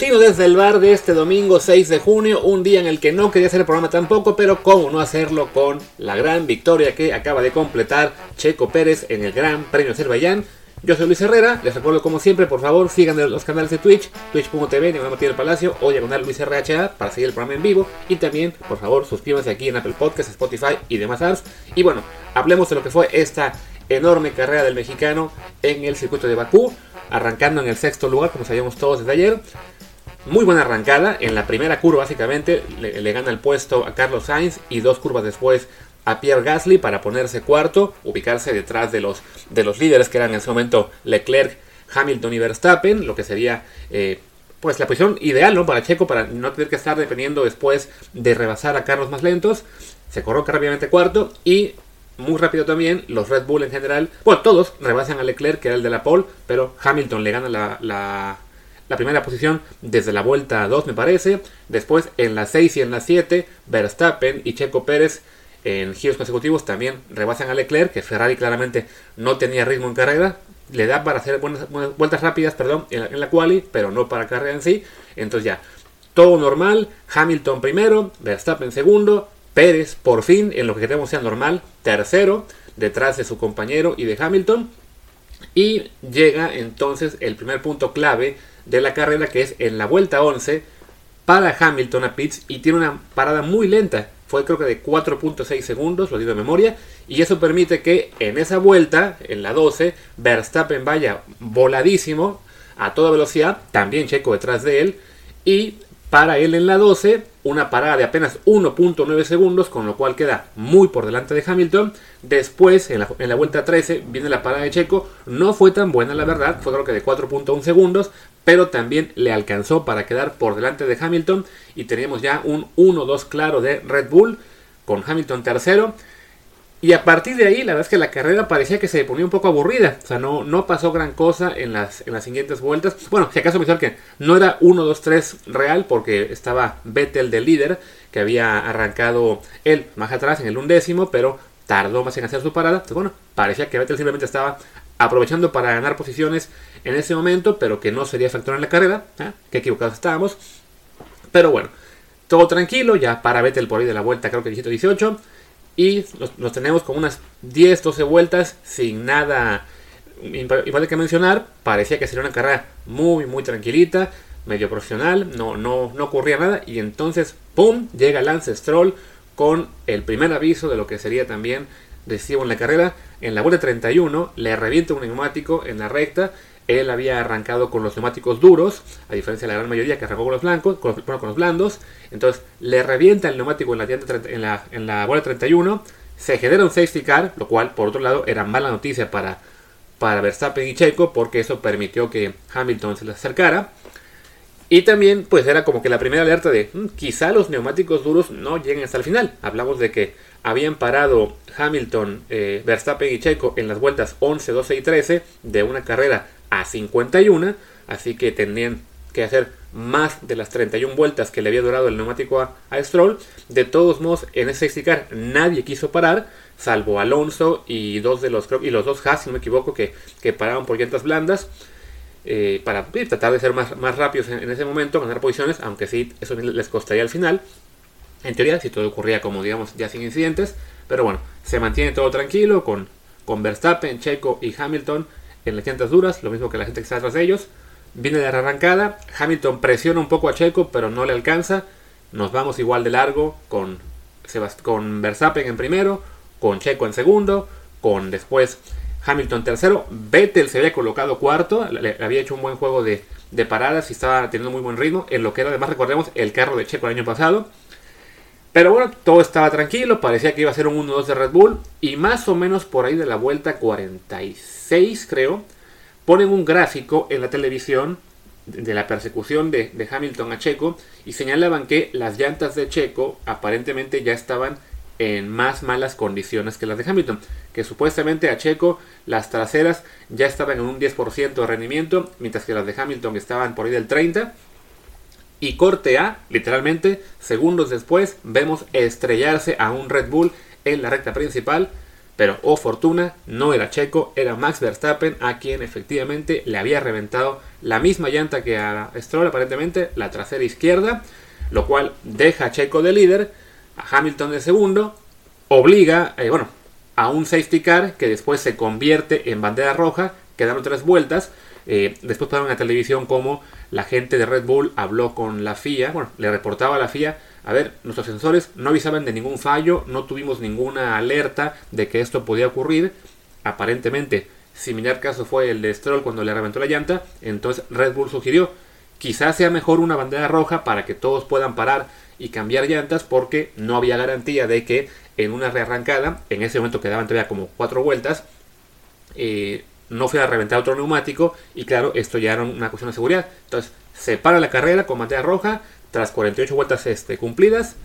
Matutino desde el bar de este domingo 6 de junio, un día en el que no quería hacer el programa tampoco, pero cómo no hacerlo con la gran victoria que acaba de completar Checo Pérez en el Gran Premio Azerbaiyán. Yo soy Luis Herrera, les recuerdo como siempre, por favor sigan los canales de Twitch, twitch.tv, Nicolás Matías del Palacio o diagonal Luis RHA para seguir el programa en vivo y también, por favor, suscríbanse aquí en Apple Podcasts, Spotify y demás apps. Y bueno, hablemos de lo que fue esta enorme carrera del mexicano en el circuito de Bakú, arrancando en el sexto lugar, como sabíamos todos desde ayer. Muy buena arrancada, en la primera curva básicamente le, gana el puesto a Carlos Sainz y dos curvas después a Pierre Gasly para ponerse cuarto, ubicarse detrás de los, de los líderes que eran en ese momento Leclerc, Hamilton y Verstappen, lo que sería eh, pues la posición ideal ¿no? para Checo para no tener que estar dependiendo después de rebasar a carros más lentos. Se coloca rápidamente cuarto y muy rápido también. Los Red Bull en general, bueno, todos rebasan a Leclerc, que era el de la pole, pero Hamilton le gana la, la, primera posición desde la vuelta 2, me parece. Después en la 6 y en la 7, Verstappen y Checo Pérez en giros consecutivos también rebasan a Leclerc, que Ferrari claramente no tenía ritmo en carrera. Le da para hacer buenas, vueltas rápidas, perdón, en la, en la quali, pero no para carrera en sí. Entonces ya, todo normal. Hamilton primero, Verstappen segundo, Pérez, por fin, en lo que queremos sea normal, tercero, detrás de su compañero y de Hamilton. Y llega entonces el primer punto clave de la carrera, que es en la vuelta 11, para Hamilton a Pitts y tiene una parada muy lenta. Fue creo que de 4.6 segundos, lo digo de memoria. Y eso permite que en esa vuelta, en la 12, Verstappen vaya voladísimo a toda velocidad, también Checo detrás de él. Y para él en la 12, una parada de apenas 1.9 segundos, con lo cual queda muy por delante de Hamilton. Después, en la, vuelta 13, viene la parada de Checo. No fue tan buena, la verdad, fue creo que de 4.1 segundos, pero también le alcanzó para quedar por delante de Hamilton. Y teníamos ya un 1-2 claro de Red Bull, con Hamilton tercero. Y a partir de ahí, la verdad es que la carrera parecía que se ponía un poco aburrida. O sea, no, no pasó gran cosa en las, en las siguientes vueltas. Bueno, si acaso pensar que no era 1, 2, 3 real, porque estaba Vettel de líder, que había arrancado él más atrás en el undécimo, pero tardó más en hacer su parada. Entonces, bueno, parecía que Vettel simplemente estaba aprovechando para ganar posiciones en ese momento, pero que no sería factor en la carrera. ¿eh? Qué equivocados estábamos. Pero bueno, todo tranquilo, ya para Vettel por ahí de la vuelta, creo que 17-18 y nos, tenemos con unas 10, 12 vueltas sin nada igual que mencionar. Parecía que sería una carrera muy, muy tranquilita, medio profesional, no, no, no ocurría nada. Y entonces, ¡pum! llega Lance Stroll con el primer aviso de lo que sería también decisivo en la carrera. En la vuelta 31 le revienta un neumático en la recta él había arrancado con los neumáticos duros, a diferencia de la gran mayoría que arrancó con los blancos, con los, blandos. Entonces le revienta el neumático en la, en en la vuelta 31. Se genera un safety car, lo cual por otro lado era mala noticia para, para Verstappen y Checo, porque eso permitió que Hamilton se les acercara. Y también, pues era como que la primera alerta de mm, quizá los neumáticos duros no lleguen hasta el final. Hablamos de que habían parado Hamilton, eh, Verstappen y Checo en las vueltas 11, 12 y 13 de una carrera a 51, así que tendrían que hacer más de las 31 vueltas que le había durado el neumático a, Stroll. De todos modos, en ese safety nadie quiso parar, salvo Alonso y dos de los y los dos Haas, si no me equivoco, que, que paraban por llantas blandas. Eh, para tratar de ser más, más rápidos en, ese momento, ganar posiciones, aunque sí, eso les costaría al final. En teoría, si todo ocurría como digamos ya sin incidentes, pero bueno, se mantiene todo tranquilo con, con Verstappen, Checo y Hamilton en las llantas duras, lo mismo que la gente que está detrás de ellos. Viene de arrancada, Hamilton presiona un poco a Checo, pero no le alcanza. Nos vamos igual de largo con, con Verstappen en primero, con Checo en segundo, con después Hamilton tercero. Vettel se había colocado cuarto, le, había hecho un buen juego de, de paradas y estaba teniendo muy buen ritmo, en lo que era además, recordemos, el carro de Checo el año pasado. Pero bueno, todo estaba tranquilo, parecía que iba a ser un 1-2 de Red Bull y más o menos por ahí de la vuelta 46 creo, ponen un gráfico en la televisión de la persecución de, Hamilton a Checo y señalaban que las llantas de Checo aparentemente ya estaban en más malas condiciones que las de Hamilton, que supuestamente a Checo las traseras ya estaban en un 10% de rendimiento, mientras que las de Hamilton estaban por ahí del 30%, y corte A, literalmente, segundos después, vemos estrellarse a un Red Bull en la recta principal. pero oh fortuna, no era Checo, era Max Verstappen a quien efectivamente le había reventado la misma llanta que a Stroll aparentemente, la trasera izquierda, lo cual deja a Checo de líder, a Hamilton de segundo, obliga, eh, bueno, a un safety car que después se convierte en bandera roja, quedaron tres vueltas, eh, después pasaron en la televisión como la gente de Red Bull habló con la FIA, bueno, le reportaba a la FIA, a ver, nuestros sensores no avisaban de ningún fallo, no tuvimos ninguna alerta de que esto podía ocurrir, aparentemente similar caso fue el de Stroll cuando le reventó la llanta, entonces Red Bull sugirió, quizás sea mejor una bandera roja para que todos puedan parar y cambiar llantas porque no había garantía de que en una rearrancada, en ese momento quedaban todavía como cuatro vueltas, eh, no fuera a reventar otro neumático y claro, esto ya era una cuestión de seguridad. Entonces, se para la carrera con bandera roja tras 48 vueltas este, cumplidas.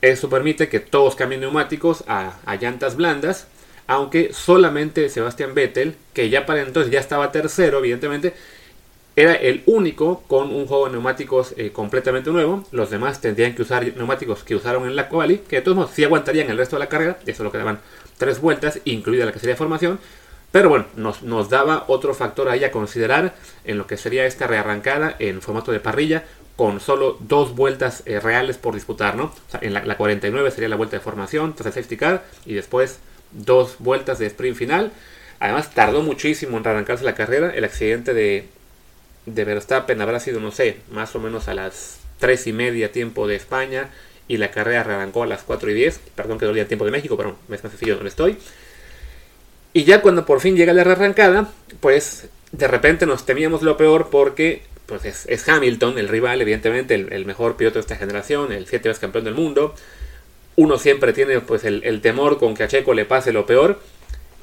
Eso permite que todos cambien neumáticos a, llantas blandas, aunque solamente Sebastián Vettel, que ya para entonces ya estaba tercero, evidentemente, era el único con un juego de neumáticos eh, completamente nuevo. Los demás tendrían que usar neumáticos que usaron en la quali, que de todos modos sí aguantarían el resto de la carrera. Eso lo quedaban tres vueltas, incluida la que sería formación. Pero bueno, nos, nos, daba otro factor ahí a considerar en lo que sería esta rearrancada en formato de parrilla, con solo dos vueltas eh, reales por disputar, ¿no? O sea, en la, 49 sería la vuelta de formación, tras el safety car, y después dos vueltas de sprint final. Además, tardó muchísimo en arrancarse la carrera. El accidente de, de Verstappen habrá sido, no sé, más o menos a las 3 y media tiempo de España, y la carrera arrancó a las 4 y 10. Perdón que dolía el tiempo de México, pero es más sencillo donde estoy. Y ya cuando por fin llega la rearrancada, pues de repente nos temíamos lo peor porque pues es, Hamilton, el rival, evidentemente, el, mejor piloto de esta generación, el siete veces campeón del mundo. Uno siempre tiene pues el, temor con que a Checo le pase lo peor.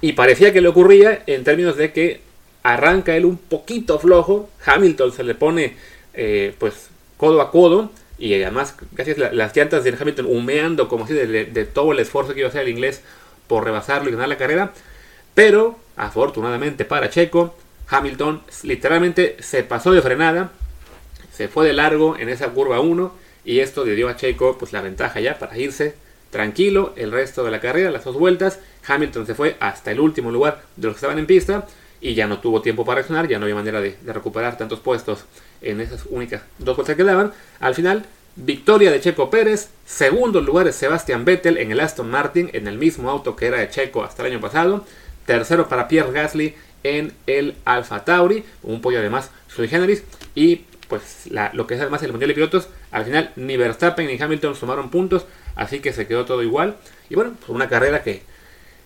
Y parecía que le ocurría en términos de que arranca él un poquito flojo, Hamilton se le pone eh, pues codo a codo y además casi las llantas de Hamilton humeando como si de, todo el esfuerzo que iba a hacer el inglés por rebasarlo y ganar la carrera. Pero, afortunadamente para Checo, Hamilton literalmente se pasó de frenada, se fue de largo en esa curva 1 y esto le dio a Checo pues la ventaja ya para irse tranquilo el resto de la carrera, las dos vueltas. Hamilton se fue hasta el último lugar de los que estaban en pista y ya no tuvo tiempo para reaccionar, ya no había manera de, de recuperar tantos puestos en esas únicas dos vueltas que quedaban. Al final, victoria de Checo Pérez, segundo lugar es Sebastian Vettel en el Aston Martin, en el mismo auto que era de Checo hasta el año pasado. Tercero para Pierre Gasly en el Alfa Tauri, un pollo además sui generis. Y pues lo que es además el Mundial de Pilotos, al final ni Verstappen ni Hamilton sumaron puntos, así que se quedó todo igual. Y bueno, pues una carrera que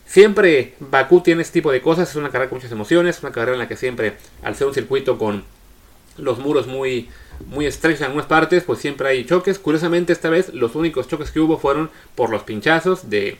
siempre Bakú tiene este tipo de cosas, es una carrera con muchas emociones, una carrera en la que siempre, al ser un circuito con los muros muy, muy estrechos en algunas partes, pues siempre hay choques. Curiosamente esta vez los únicos choques que hubo fueron por los pinchazos de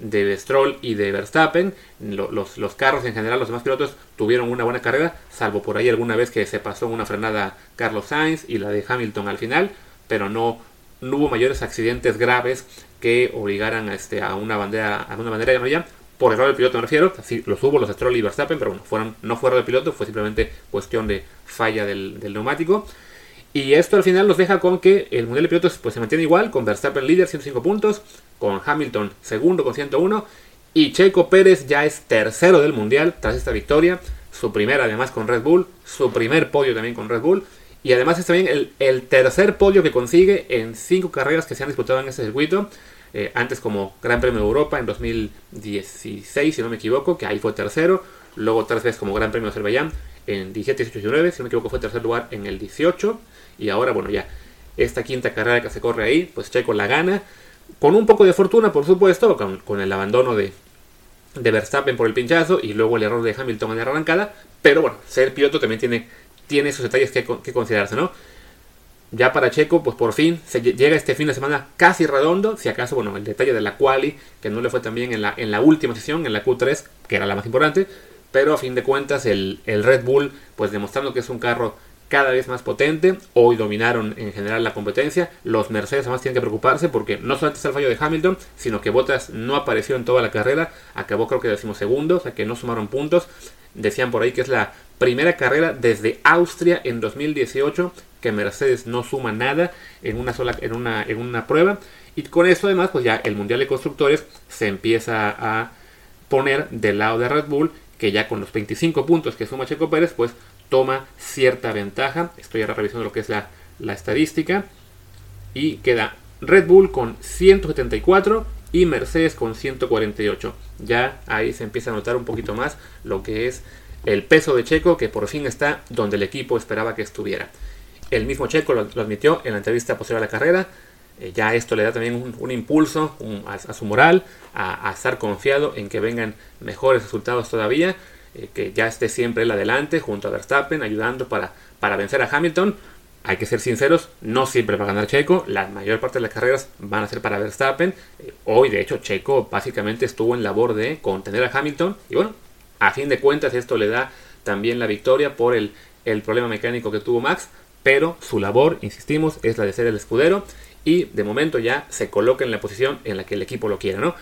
de Stroll y de Verstappen. Los, carros en general, los demás pilotos tuvieron una buena carrera, salvo por ahí alguna vez que se pasó una frenada Carlos Sainz y la de Hamilton al final, pero no, hubo mayores accidentes graves que obligaran a, este, a una bandera a una bandera ya por error del piloto me refiero, los hubo los Stroll y Verstappen, pero bueno, fueron, no fue error del piloto, fue simplemente cuestión de falla del, del neumático. Y esto al final nos deja con que el Mundial de Pilotos pues, se mantiene igual, con Verstappen líder 105 puntos, con Hamilton segundo con 101 y Checo Pérez ya es tercero del Mundial tras esta victoria, su primera además con Red Bull, su primer podio también con Red Bull y además es también el, tercer podio que consigue en cinco carreras que se han disputado en este circuito. Eh, antes como Gran Premio de Europa en 2016, si no me equivoco, que ahí fue tercero. Luego tres veces como Gran Premio de Azerbaiyán en 17, 18 y 19, si no me equivoco fue tercer lugar en el 18. Y ahora, bueno, ya esta quinta carrera que se corre ahí, pues Checo la gana. Con un poco de fortuna, por supuesto, con, el abandono de, de, Verstappen por el pinchazo y luego el error de Hamilton en la arrancada. Pero bueno, ser piloto también tiene, tiene esos detalles que, que considerarse, ¿no? Ya para Checo, pues por fin se llega este fin de semana casi redondo. Si acaso, bueno, el detalle de la quali, que no le fue tan bien en la, en la última sesión, en la Q3, que era la más importante. Pero a fin de cuentas, el, el Red Bull, pues demostrando que es un carro cada vez más potente. Hoy dominaron en general la competencia. Los Mercedes además tienen que preocuparse porque no solamente está el fallo de Hamilton, sino que Bottas no apareció en toda la carrera. Acabó creo que decimos segundo, o sea que no sumaron puntos. Decían por ahí que es la primera carrera desde Austria en 2018 que Mercedes no suma nada en una sola en una, en una prueba. Y con eso además pues ya el Mundial de Constructores se empieza a poner del lado de Red Bull, que ya con los 25 puntos que suma Checo Pérez, pues toma cierta ventaja. Estoy ahora revisando lo que es la, la estadística. Y queda Red Bull con 174 y Mercedes con 148. Ya ahí se empieza a notar un poquito más lo que es el peso de Checo, que por fin está donde el equipo esperaba que estuviera. El mismo Checo lo, admitió en la entrevista posterior a la carrera. Eh, ya esto le da también un, impulso a, su moral, a, estar confiado en que vengan mejores resultados todavía, eh, que ya esté siempre él adelante junto a Verstappen, ayudando para, para vencer a Hamilton hay que ser sinceros, no siempre va a ganar Checo, la mayor parte de las carreras van a ser para Verstappen. Eh, hoy, de hecho, Checo básicamente estuvo en labor de contener a Hamilton y bueno, a fin de cuentas esto le da también la victoria por el, el problema mecánico que tuvo Max, pero su labor, insistimos, es la de ser el escudero y de momento ya se coloca en la posición en la que el equipo lo quiere, ¿no?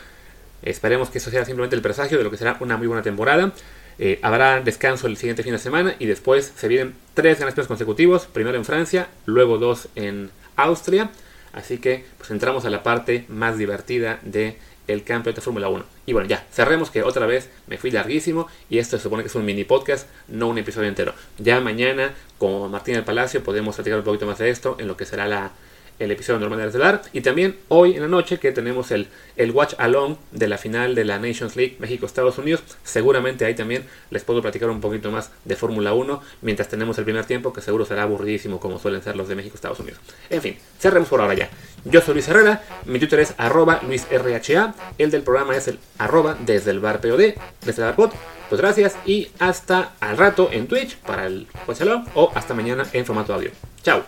Esperemos que eso sea simplemente el presagio de lo que será una muy buena temporada. Eh, habrá descanso el siguiente fin de semana y después se vienen tres grandes premios consecutivos, primero en Francia, luego dos en Austria. Así que pues entramos a la parte más divertida de el campeonato de Fórmula 1. Y bueno, ya, cerremos que otra vez me fui larguísimo y esto se supone que es un mini podcast, no un episodio entero. Ya mañana, con Martín del Palacio, podemos platicar un poquito más de esto en lo que será la, el episodio normal de Estelar. Y también hoy en la noche que tenemos el, el Watch Along de la final de la Nations League México-Estados Unidos. Seguramente ahí también les puedo platicar un poquito más de Fórmula 1 mientras tenemos el primer tiempo que seguro será aburridísimo como suelen ser los de México-Estados Unidos. En fin, cerremos por ahora ya. Yo soy Luis Herrera, mi Twitter es arroba luisrha, el del programa es el arroba desde el bar POD, desde el bar. Pues gracias y hasta al rato en Twitch para el Watch Along o hasta mañana en formato audio. Chao.